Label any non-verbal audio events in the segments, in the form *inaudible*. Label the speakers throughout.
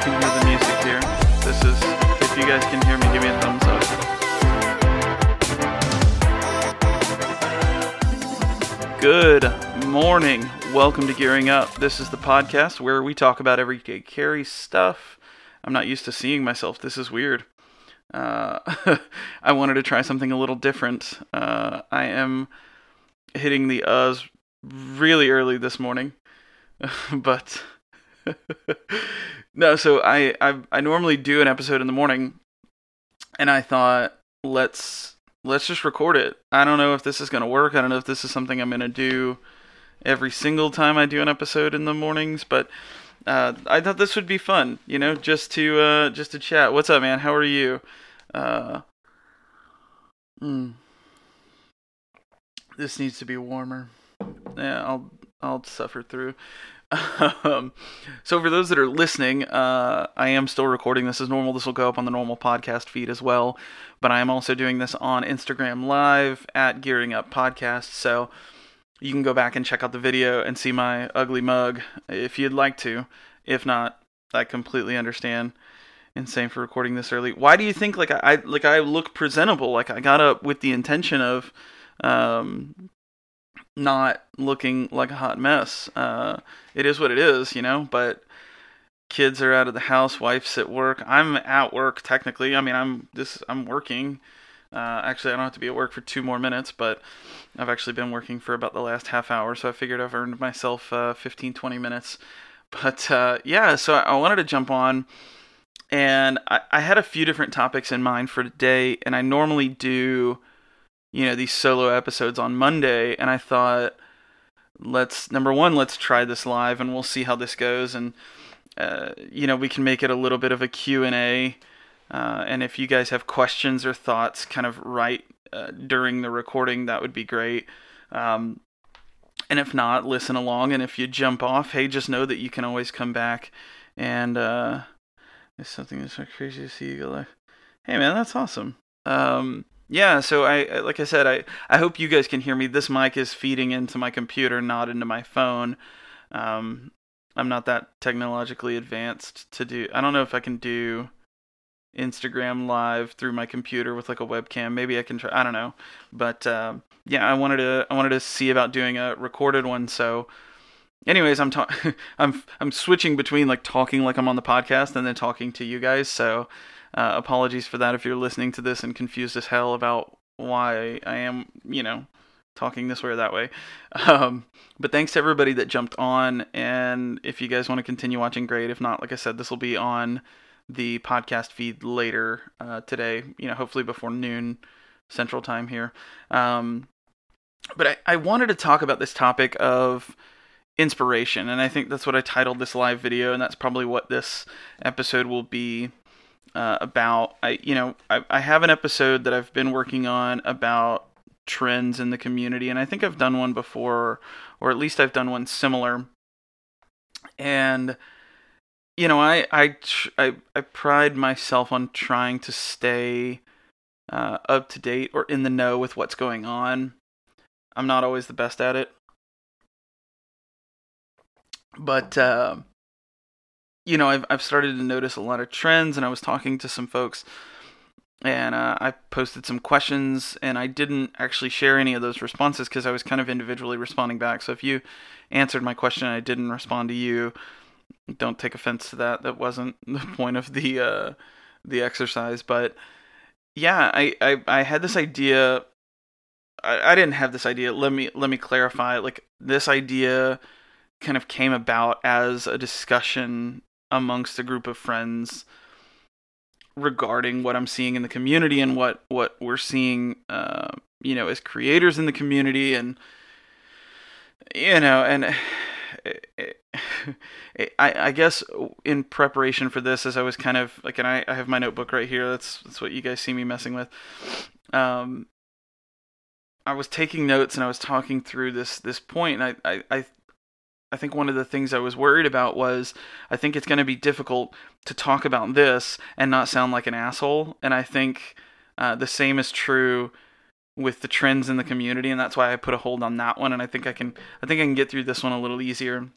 Speaker 1: can hear the music here. This is, if you guys can hear me, give me a thumbs up. Good morning. Welcome to Gearing Up. This is the podcast where we talk about everyday carry stuff. I'm not used to seeing myself. This is weird. Uh, *laughs* I wanted to try something a little different. Uh, I am hitting the uhs really early this morning, *laughs* but *laughs* no. So I, I I normally do an episode in the morning, and I thought let's let's just record it. I don't know if this is gonna work. I don't know if this is something I'm gonna do every single time I do an episode in the mornings, but uh, I thought this would be fun, you know, just to uh, just to chat. What's up, man? How are you? Uh, mm, this needs to be warmer. Yeah, I'll I'll suffer through. *laughs* um, so for those that are listening, uh, I am still recording this as normal. This will go up on the normal podcast feed as well, but I am also doing this on Instagram Live at Gearing Up Podcast. So you can go back and check out the video and see my ugly mug if you'd like to. If not, I completely understand. Insane for recording this early. Why do you think like I, I like I look presentable? Like I got up with the intention of um, not looking like a hot mess. Uh, it is what it is, you know. But kids are out of the house, wife's at work. I'm at work technically. I mean, I'm this. I'm working. Uh, actually, I don't have to be at work for two more minutes, but I've actually been working for about the last half hour, so I figured I've earned myself uh, 15, 20 minutes. But uh, yeah, so I wanted to jump on, and I, I had a few different topics in mind for today, and I normally do, you know, these solo episodes on Monday, and I thought, let's number one, let's try this live, and we'll see how this goes, and uh, you know, we can make it a little bit of a Q and A uh, and if you guys have questions or thoughts kind of right uh, during the recording, that would be great. Um, and if not, listen along. And if you jump off, hey, just know that you can always come back. And uh, it's something that's so crazy to see you go like, hey, man, that's awesome. Um, yeah, so I, like I said, I, I hope you guys can hear me. This mic is feeding into my computer, not into my phone. Um, I'm not that technologically advanced to do. I don't know if I can do Instagram live through my computer with like a webcam. Maybe I can try. I don't know, but uh, yeah, I wanted to. I wanted to see about doing a recorded one. So, anyways, I'm ta- *laughs* I'm I'm switching between like talking like I'm on the podcast and then talking to you guys. So, uh, apologies for that if you're listening to this and confused as hell about why I am, you know, talking this way or that way. *laughs* Um, but thanks to everybody that jumped on. And if you guys want to continue watching, great. If not, like I said, this will be on the podcast feed later uh, today. You know, hopefully before noon Central Time here. Um, but I, I wanted to talk about this topic of inspiration, and I think that's what I titled this live video, and that's probably what this episode will be uh, about. I, you know, I, I have an episode that I've been working on about trends in the community, and I think I've done one before, or at least I've done one similar. And you know, I I I, I pride myself on trying to stay uh, up to date or in the know with what's going on. I'm not always the best at it, but uh, you know, I've I've started to notice a lot of trends, and I was talking to some folks, and uh, I posted some questions, and I didn't actually share any of those responses because I was kind of individually responding back. So if you answered my question I didn't respond to you, don't take offense to that. That wasn't *laughs* the point of the uh, the exercise, but yeah, I, I I had this idea. I, I didn't have this idea. Let me let me clarify. Like this idea kind of came about as a discussion amongst a group of friends regarding what I'm seeing in the community and what what we're seeing, uh, you know, as creators in the community, and you know, and *sighs* I, I guess in preparation for this, as I was kind of like, and I, I have my notebook right here. That's that's what you guys see me messing with. Um, I was taking notes and I was talking through this this point, and I, I, I I think one of the things I was worried about was I think it's going to be difficult to talk about this and not sound like an asshole. And I think uh, the same is true with the trends in the community, and that's why I put a hold on that one. And I think I can I think I can get through this one a little easier.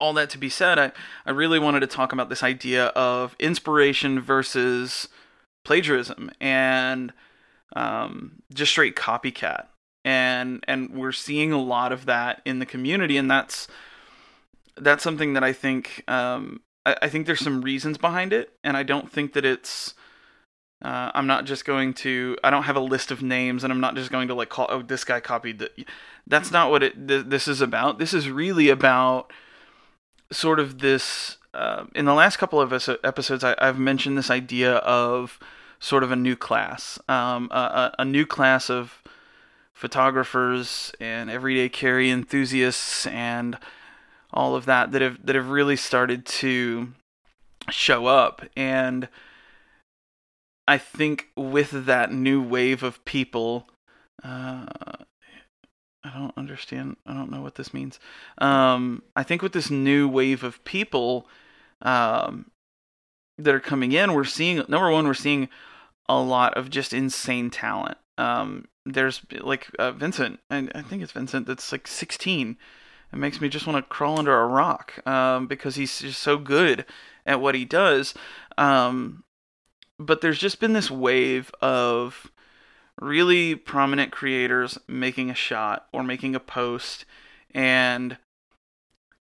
Speaker 1: all that to be said, I, I really wanted to talk about this idea of inspiration versus plagiarism and um, just straight copycat. And and we're seeing a lot of that in the community, and that's that's something that I think um, I, I think there's some reasons behind it, and I don't think that it's uh, I'm not just going to. I don't have a list of names, and I'm not just going to like call. Oh, this guy copied. The, that's not what it. Th- this is about. This is really about sort of this. Uh, in the last couple of episodes, I, have mentioned this idea of sort of a new class, um, a, a, new class of photographers and everyday carry enthusiasts and all of that that have that have really started to show up and I think with that new wave of people, uh, I don't understand. I don't know what this means. Um, I think with this new wave of people um, that are coming in, we're seeing number one, we're seeing a lot of just insane talent. Um, there's like uh, Vincent, and I think it's Vincent that's like 16. It makes me just want to crawl under a rock um, because he's just so good at what he does. Um, but there's just been this wave of really prominent creators making a shot or making a post and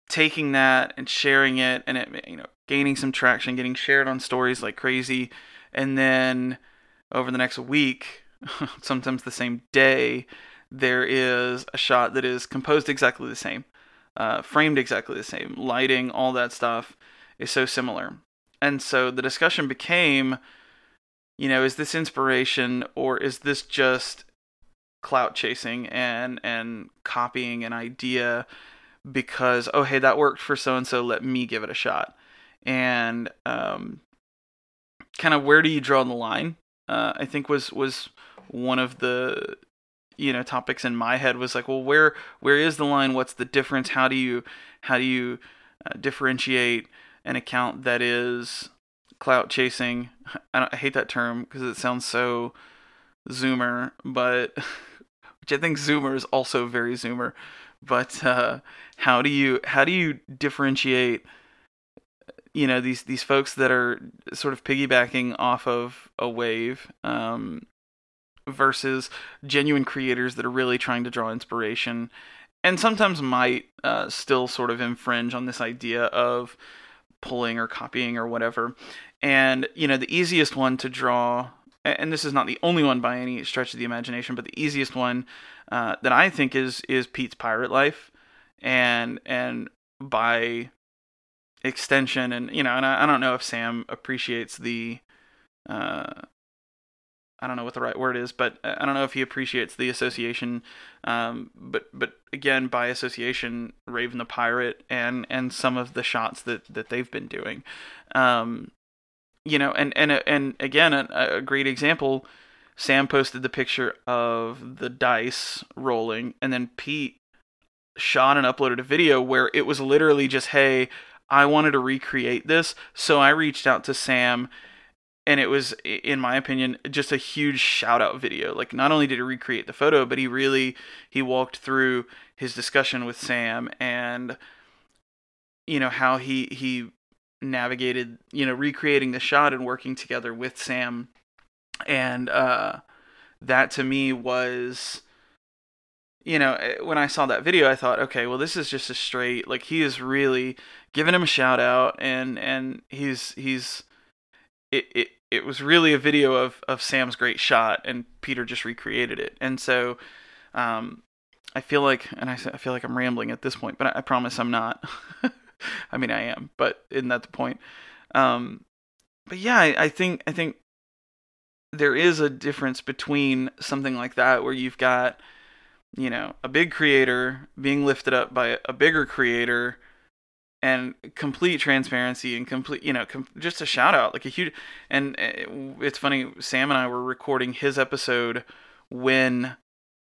Speaker 1: taking that and sharing it and it you know gaining some traction getting shared on stories like crazy and then over the next week *laughs* sometimes the same day there is a shot that is composed exactly the same uh, framed exactly the same lighting all that stuff is so similar. And so the discussion became you know, is this inspiration or is this just clout chasing and and copying an idea because oh hey that worked for so and so let me give it a shot. And um, kind of where do you draw the line uh, i think was was one of the you know topics in my head was like well where where is the line what's the difference how do you how do you uh, differentiate an account that is clout chasing. *laughs* I, I hate that term because it sounds so zoomer, but *laughs* which I think zoomer is also very zoomer. But uh, how do you how do you differentiate? You know these these folks that are sort of piggybacking off of a wave um, versus genuine creators that are really trying to draw inspiration and sometimes might uh, still sort of infringe on this idea of pulling or copying or whatever. And, you know, the easiest one to draw, and this is not the only one by any stretch of the imagination, but the easiest one uh, that I think is is Pete's Pirate Life. And and by extension and you know and I, I don't know if Sam appreciates the uh I don't know what the right word is, but I don't know if he appreciates the association. Um, but but again, by association, Raven the Pirate and and some of the shots that that they've been doing. Um, you know, and and and again, a, a great example. Sam posted the picture of the dice rolling, and then Pete shot and uploaded a video where it was literally just, "Hey, I wanted to recreate this, so I reached out to Sam." And it was, in my opinion, just a huge shout out video. Like, not only did he recreate the photo, but he really he walked through his discussion with Sam and you know how he he navigated, you know, recreating the shot and working together with Sam. And uh, that to me was, you know, eh, when I saw that video, I thought, okay, well, this is just a straight, like, he is really giving him a shout out, and and he's he's it it it was really a video of of Sam's great shot, and Peter just recreated it, and so. Um, I feel like, and I, I feel like I'm rambling at this point, but I, I promise I'm not. *laughs* I mean, I am, but isn't that the point? Um, but yeah, I, I think I think there is a difference between something like that where you've got you know a big creator being lifted up by a bigger creator and complete transparency and complete you know com- just a shout out like a huge and eh, it's funny sam and i were recording his episode when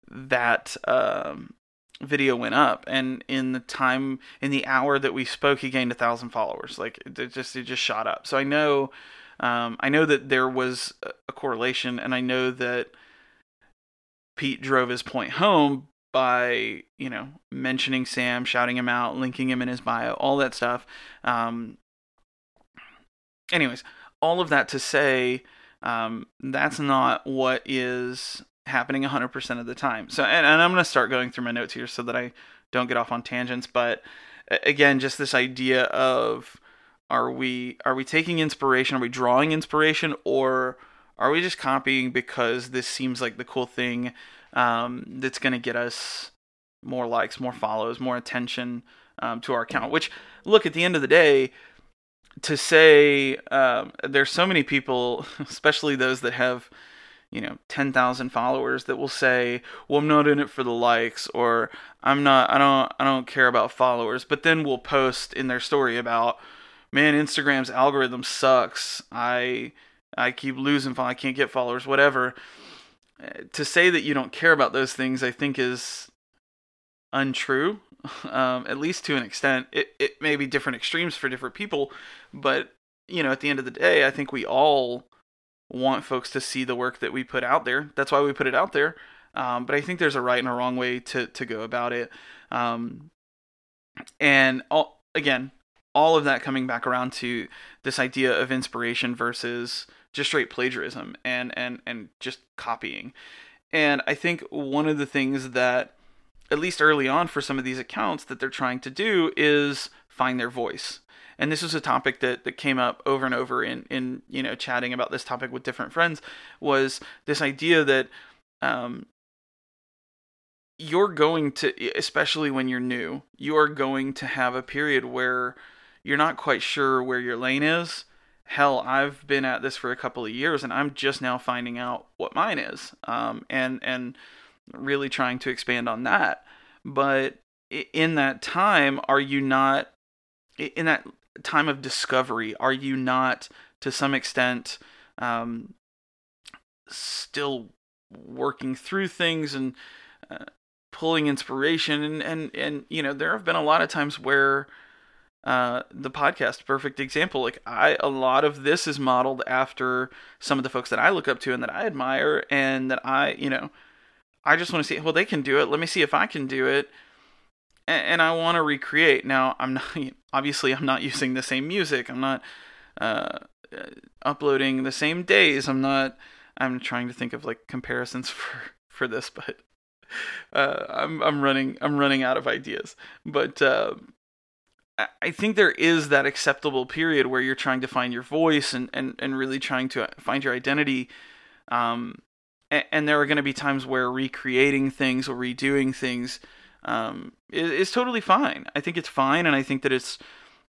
Speaker 1: that um video went up and in the time in the hour that we spoke he gained a thousand followers like it just it just shot up. So i know um, i know that there was a correlation and i know that pete drove his point home by you know mentioning Sam, shouting him out, linking him in his bio, all that stuff. Um, anyways, all of that to say, um, that's not what is happening 100% of the time. So, and, and I'm going to start going through my notes here so that I don't get off on tangents. But again, just this idea of are we are we taking inspiration? Are we drawing inspiration, or are we just copying because this seems like the cool thing um, that's going to get us more likes, more follows, more attention um, to our account? Which, look, at the end of the day, to say um, there's so many people, *laughs* especially those that have you know 10,000 followers that will say, "Well, I'm not in it for the likes," or "I'm not I don't I don't care about followers," but then will post in their story about, "Man, Instagram's algorithm sucks. I I keep losing I can't get followers, whatever." To say that you don't care about those things, I think is untrue. *laughs* Um, at least to an extent. It it may be different extremes for different people, but you know, at the end of the day, I think we all want folks to see the work that we put out there. That's why we put it out there. Um, but I think there's a right and a wrong way to to go about it. Um, and all, again, all of that coming back around to this idea of inspiration versus just straight plagiarism and and and just copying. And I think one of the things that at least early on for some of these accounts that they're trying to do is find their voice and this was a topic that, that came up over and over in, in you know chatting about this topic with different friends was this idea that um, you're going to especially when you're new you are going to have a period where you're not quite sure where your lane is hell i've been at this for a couple of years and i'm just now finding out what mine is um, and and really trying to expand on that. But in that time are you not in that time of discovery are you not to some extent um, still working through things and uh, pulling inspiration? And, and and you know there have been a lot of times where uh, the podcast perfect example like i a lot of this is modeled after some of the folks that i look up to and that i admire and that i you know i just want to see well they can do it let me see if i can do it and, and I want to recreate. Now, I'm not *laughs* obviously I'm not using the same music. I'm not uh, uploading the same days. I'm not. I'm trying to think of like comparisons *laughs* for for this, but uh, I'm I'm running I'm running out of ideas. But uh, I think there is that acceptable period where you're trying to find your voice and and, and really trying to find your identity. Um, and, and there are going to be times where recreating things or redoing things um, is, is totally fine. I think it's fine, and I think that it's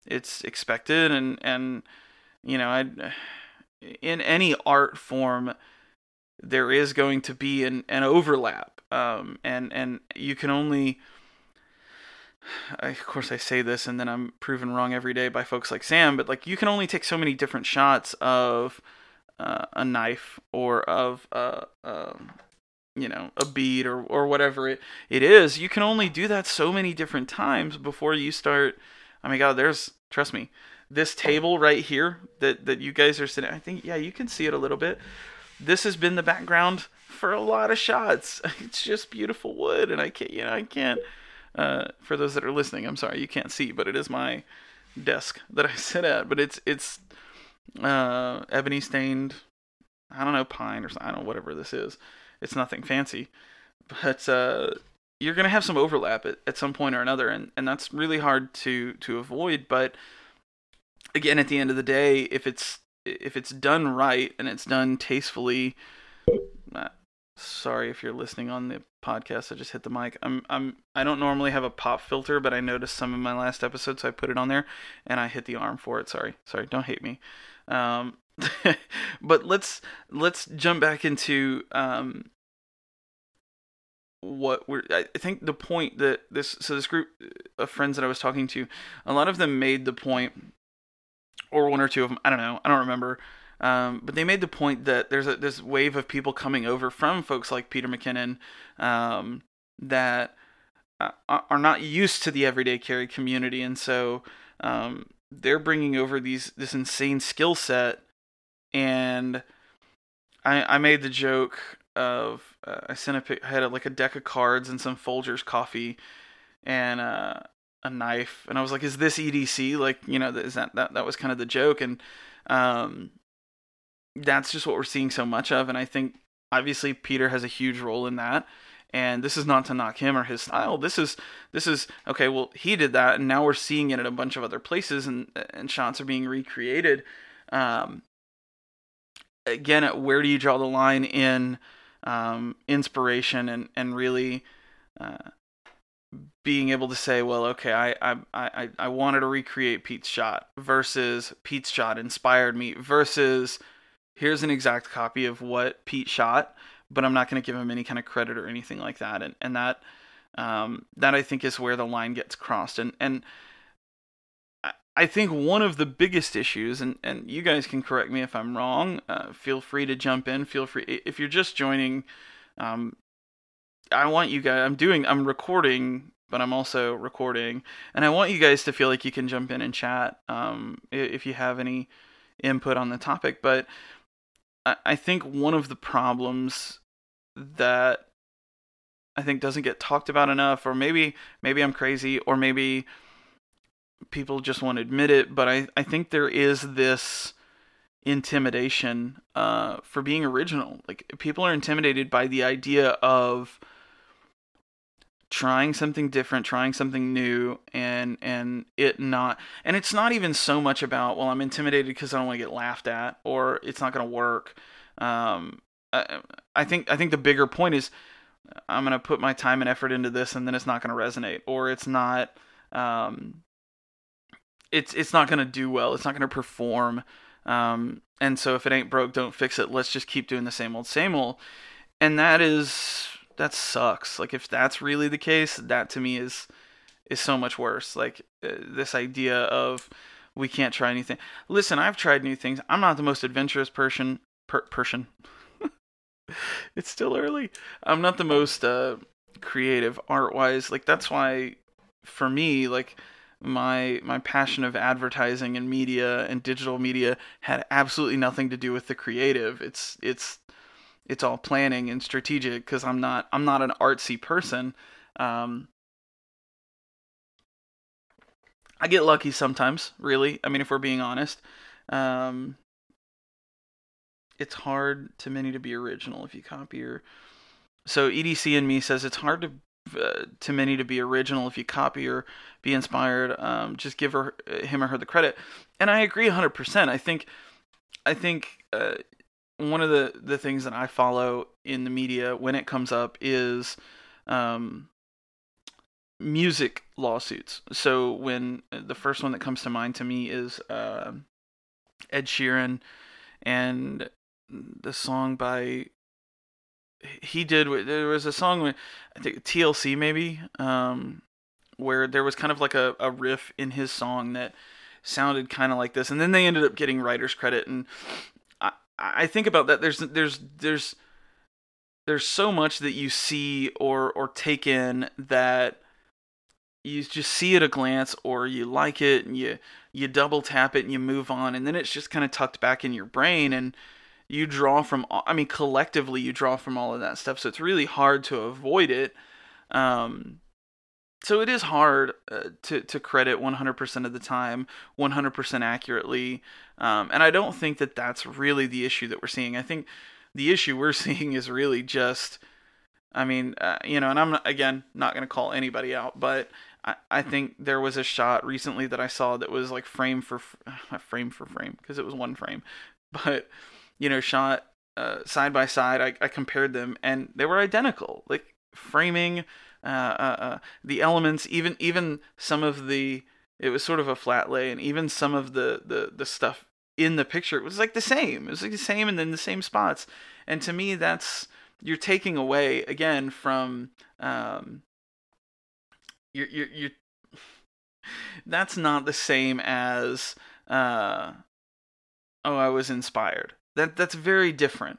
Speaker 1: it's expected, and and you know, I *sighs* in any art form there is going to be an, an overlap, um, and and you can only. I, of course, I say this, and then I'm proven wrong every day by folks like Sam. But like, you can only take so many different shots of uh, a knife or of uh, uh, you know a bead or or whatever it, it is you can only do that so many different times before you start oh my god there's trust me this table right here that that you guys are sitting i think yeah you can see it a little bit this has been the background for a lot of shots *laughs* it's just beautiful wood and i can't you know i can't uh, for those that are listening i'm sorry you can't see but it is my desk that i *laughs* sit at but it's it's uh ebony stained i don't know pine or i don't know whatever this is it's nothing fancy, but uh, you're gonna have some overlap at, at some point or another, and, and that's really hard to to avoid. But again, at the end of the day, if it's if it's done right and it's done tastefully, uh, sorry if you're listening on the podcast. I just hit the mic. I'm I'm I don't normally have a pop filter, but I noticed some of my last episodes, so I put it on there, and I hit the arm for it. Sorry, sorry. Don't hate me. Um, *laughs* but let's let's jump back into um, what we're I think the point that this so this group of friends that I was talking to, a lot of them made the point, or one or two of them, I don't know, I don't remember, um, but they made the point that there's a this wave of people coming over from folks like Peter McKinnon um, that uh, are not used to the everyday carry community, and so um, they're bringing over these this insane skill set. And I I made the joke of uh, I sent a I had a, like a deck of cards and some Folgers coffee and uh, a knife, and I was like, "Is this EDC?" Like, you know, is that that that was kind of the joke, and um, that's just what we're seeing so much of, and I think obviously Peter has a huge role in that. And this is not to knock him or his style. This is this is okay. Well, he did that, and now we're seeing it in a bunch of other places, and and shots are being recreated. Um, again, where do you draw the line in um, inspiration and and really uh, being able to say, well, okay, I, I I I wanted to recreate Pete's shot versus Pete's shot inspired me versus here's an exact copy of what Pete shot, but I'm not going to give him any kind of credit or anything like that, and and that um, that I think is where the line gets crossed, and and I think one of the biggest issues, and, and you guys can correct me if I'm wrong. Uh, feel free to jump in. Feel free if you're just joining. Um, I want you guys. I'm doing. I'm recording, but I'm also recording, and I want you guys to feel like you can jump in and chat um, if you have any input on the topic. But I, think one of the problems that I think doesn't get talked about enough, or maybe maybe I'm crazy, or maybe people just won't admit it, but I, I think there is this intimidation uh, for being original. Like people are intimidated by the idea of trying something different, trying something new, and and it not and it's not even so much about well I'm intimidated because I don't want to get laughed at or it's not going to work. Um, I, I think I think the bigger point is I'm going to put my time and effort into this and then it's not going to resonate or it's not um, it's it's not going to do well. It's not going to perform. Um, and so if it ain't broke, don't fix it. Let's just keep doing the same old, same old. And that is that sucks. Like if that's really the case, that to me is is so much worse. Like uh, this idea of we can't try anything. Listen, I've tried new things. I'm not the most adventurous person. Per- person. *laughs* it's still early. I'm not the most uh, creative art wise. Like that's why, for me, like my my passion of advertising and media and digital media had absolutely nothing to do with the creative. It's it's it's all planning and strategic because I'm not I'm not an artsy person. Um, I get lucky sometimes, really. I mean, if we're being honest, um, it's hard to many to be original if you copy or. So EDC and me says it's hard to uh, to many to be original if you copy or be inspired um, just give her him or her the credit and i agree 100% i think i think uh, one of the the things that i follow in the media when it comes up is um, music lawsuits so when the first one that comes to mind to me is uh, ed sheeran and the song by he did. There was a song, I think TLC maybe, um, where there was kind of like a, a riff in his song that sounded kind of like this, and then they ended up getting writer's credit. And I think about that. There's there's there's there's so much that you see or or take in that you just see at a glance or you like it and you you double tap it and you move on and then it's just kind of tucked back in your brain and you draw from i mean collectively you draw from all of that stuff so it's really hard to avoid it um, so it is hard uh, to to credit 100% of the time 100% accurately um, and i don't think that that's really the issue that we're seeing i think the issue we're *laughs* seeing is really just i mean uh, you know and i'm again not going to call anybody out but I, I think there was a shot recently that I saw that was like frame for *sighs* frame for frame because it was one frame, *laughs* but you know, shot uh, side by side. I, I compared them, and they were identical. Like framing, the elements, even even some of the. It was sort of a flat lay, and even some of the the the stuff in the picture it was like the same. It was like the same, and then the same spots. And to me, that's you're taking away again from um, you're you're, you're *laughs* that's not the same as uh, oh I was inspired that that's very different.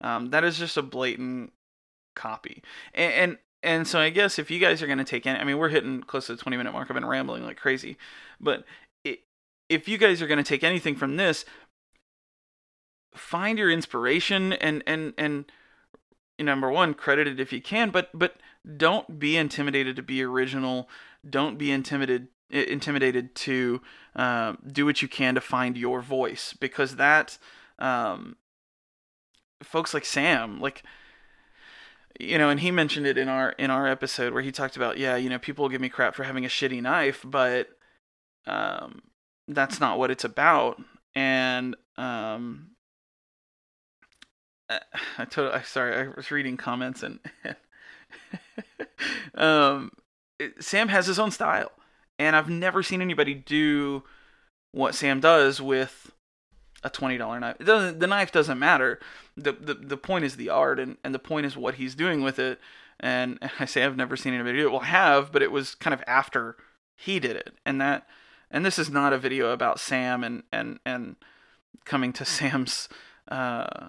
Speaker 1: Um, that is just a blatant copy. And, and and so I guess if you guys are going to take any, I mean, we're hitting close to the 20 minute mark. I've been rambling like crazy, but it, if you guys are going to take anything from this, find your inspiration and and and number one, credit it if you can, but but don't be intimidated to be original. Don't be intimidated intimidated to uh, do what you can to find your voice because that um, folks like Sam like you know and he mentioned it in our in our episode where he talked about yeah you know people give me crap for having a shitty knife but um, that's not what it's about. And um, I told I sorry I was reading comments and *laughs* um, Sam has his own style. And I've never seen anybody do what Sam does with a twenty dollar knife. It doesn't the knife doesn't matter. The, the the point is the art and, and the point is what he's doing with it. And *laughs* I say I've never seen anybody do it. Well have, but it was kind of after he did it. And that and this is not a video about Sam and and and coming to *laughs* Sam's uh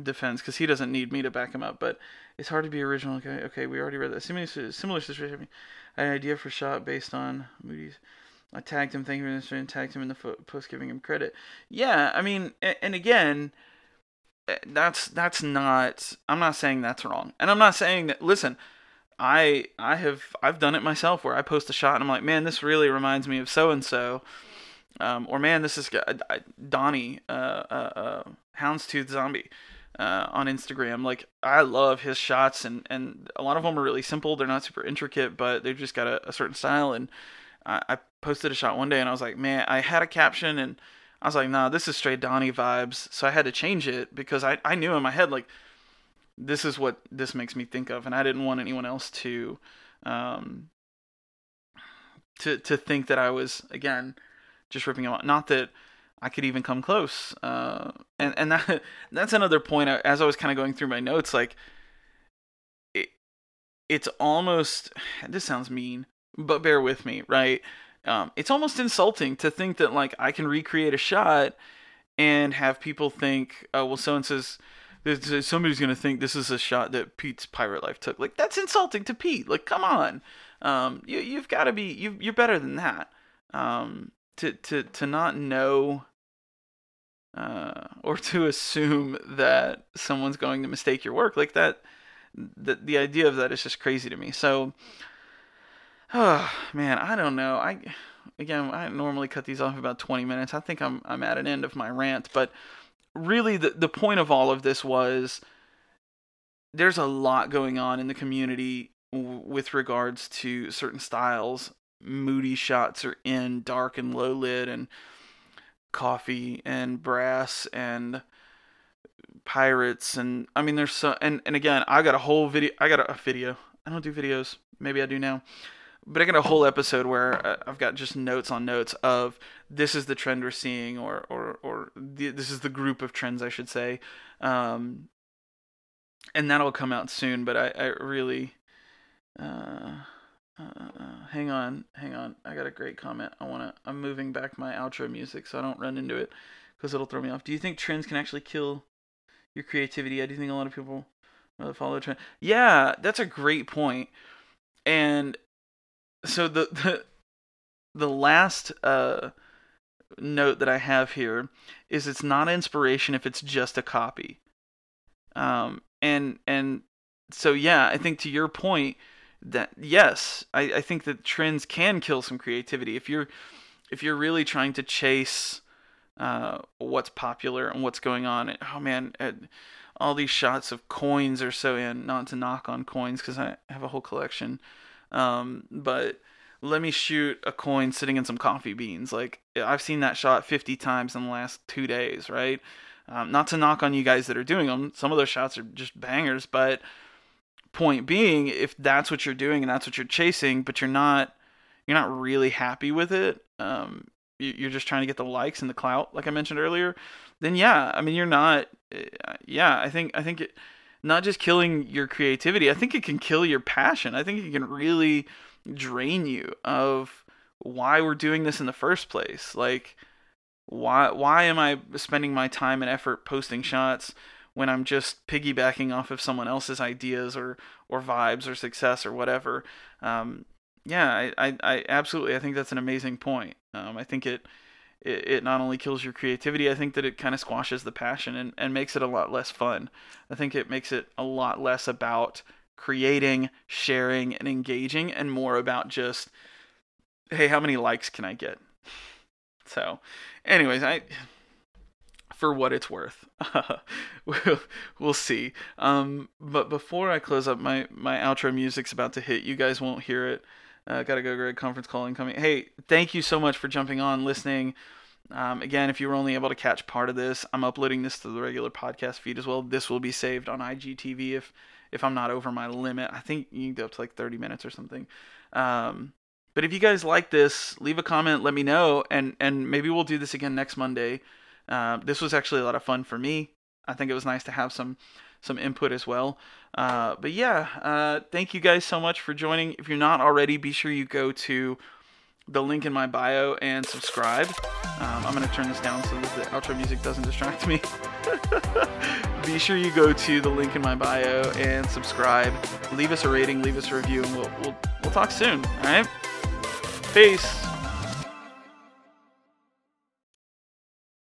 Speaker 1: defense because he doesn't need me to back him up, but it's hard to be original. Okay, okay, we already read that. Similar, similar situation. An idea for shot based on Moody's. I tagged him, thank you for and tagged him in the post, giving him credit. Yeah, I mean, and again, eh, that's that's not. I'm not saying that's wrong, and I'm not saying that. Listen, I I have I've done it myself where I post a shot and I'm like, man, this really reminds me of so and so, or man, this is Donnie, uh, uh, uh, Houndstooth Zombie uh, on Instagram. Like I love his shots, and and a lot of them are really simple. They're not super intricate, but they've just got a, a certain style. And I, posted a shot one day, and I was like, man, I had a caption, and I was like, nah, this is straight Donnie vibes. So I had to change it because I I knew in my head like this is what this makes me think of, and I didn't want anyone else to um to to think that I was again just ripping him off. Not that I could even come close. Uh, and and that *laughs* that's another point. As I was kind of going through my notes, like it, it's almost. *sighs* This sounds mean, but bear with me, right? Um, it's almost insulting to think that like I can recreate a shot and have people think, oh well, so and says somebody's gonna think this is a shot that Pete's pirate life took. Like that's insulting to Pete. Like come on, um, you you've got to be you you're better than that. Um, to to to not know uh, or to assume that someone's going to mistake your work like that the the idea of that is just crazy to me so oh *sighs* man i don't know. I again i normally cut these off about 20 minutes. I think i'm i'm at an end of my rant but really the the point of all of this was there's a lot going on in the community w- with regards to certain styles. Moody shots are in dark and low lit and coffee and brass and pirates and I mean there's so and and again I got a whole video I got a, a video. I don't do videos. Maybe I do now but I got a whole episode where uh, I've got just notes on notes of this is the trend we're seeing or or or the, this is the group of trends I should say um and that'll come out soon but I I really uh uh, hang on, hang on. I got a great comment. I wanna. I'm moving back my outro music so I don't run into it because it'll throw me off. Do you think trends can actually kill your creativity? I do think a lot of people follow a trend. Yeah, that's a great point. And so the the the last uh note that I have here is it's not inspiration if it's just a copy. Um and and so yeah, I think to your point that yes, I, I think that trends can kill some creativity if you're if you're really trying to chase uh, what's popular and what's going on. oh man, all these shots of coins are so in. Not to knock on coins because I have a whole collection, um, but let me shoot a coin sitting in some coffee beans. Like I've seen that shot 50 times in the last two days, right? Um, not to knock on you guys that are doing them. Some of those shots are just bangers, but point being if that's what you're doing and that's what you're chasing but you're not you're not really happy with it um you're just trying to get the likes and the clout like i mentioned earlier then yeah i mean you're not uh, yeah i think i think it not just killing your creativity i think it can kill your passion i think it can really drain you of why we're doing this in the first place like why why am i spending my time and effort posting shots when I'm just piggybacking off of someone else's ideas or or vibes or success or whatever. Um, yeah, I, I, I, absolutely I think that's an amazing point. Um, I think it it, it not only kills your creativity, I think that it kind of squashes the passion and, and makes it a lot less fun. I think it makes it a lot less about creating, sharing, and engaging, and more about just, hey, how many likes can I get? So, anyways, I for what it's worth. *laughs* we'll, we'll see. Um, but before I close up, my my outro music's about to hit. You guys won't hear it. Uh, gotta go, Greg. Conference call incoming. Hey, thank you so much for jumping on, listening. Um, again, if you were only able to catch part of this, I'm uploading this to the regular podcast feed as well. This will be saved on IGTV if if I'm not over my limit. I think you can go up to like 30 minutes or something. Um, but if you guys like this, leave a comment, let me know, and and maybe we'll do this again next Monday. Uh, this was actually a lot of fun for me. I think it was nice to have some some input as well. Uh, but yeah, uh, thank you guys so much for joining. If you're not already, be sure you go to the link in my bio and subscribe. Um, I'm going to turn this down so that the outro music doesn't distract me. *laughs* be sure you go to the link in my bio and subscribe. Leave us a rating, leave us a review, and we'll, we'll, we'll talk soon. All right? Peace.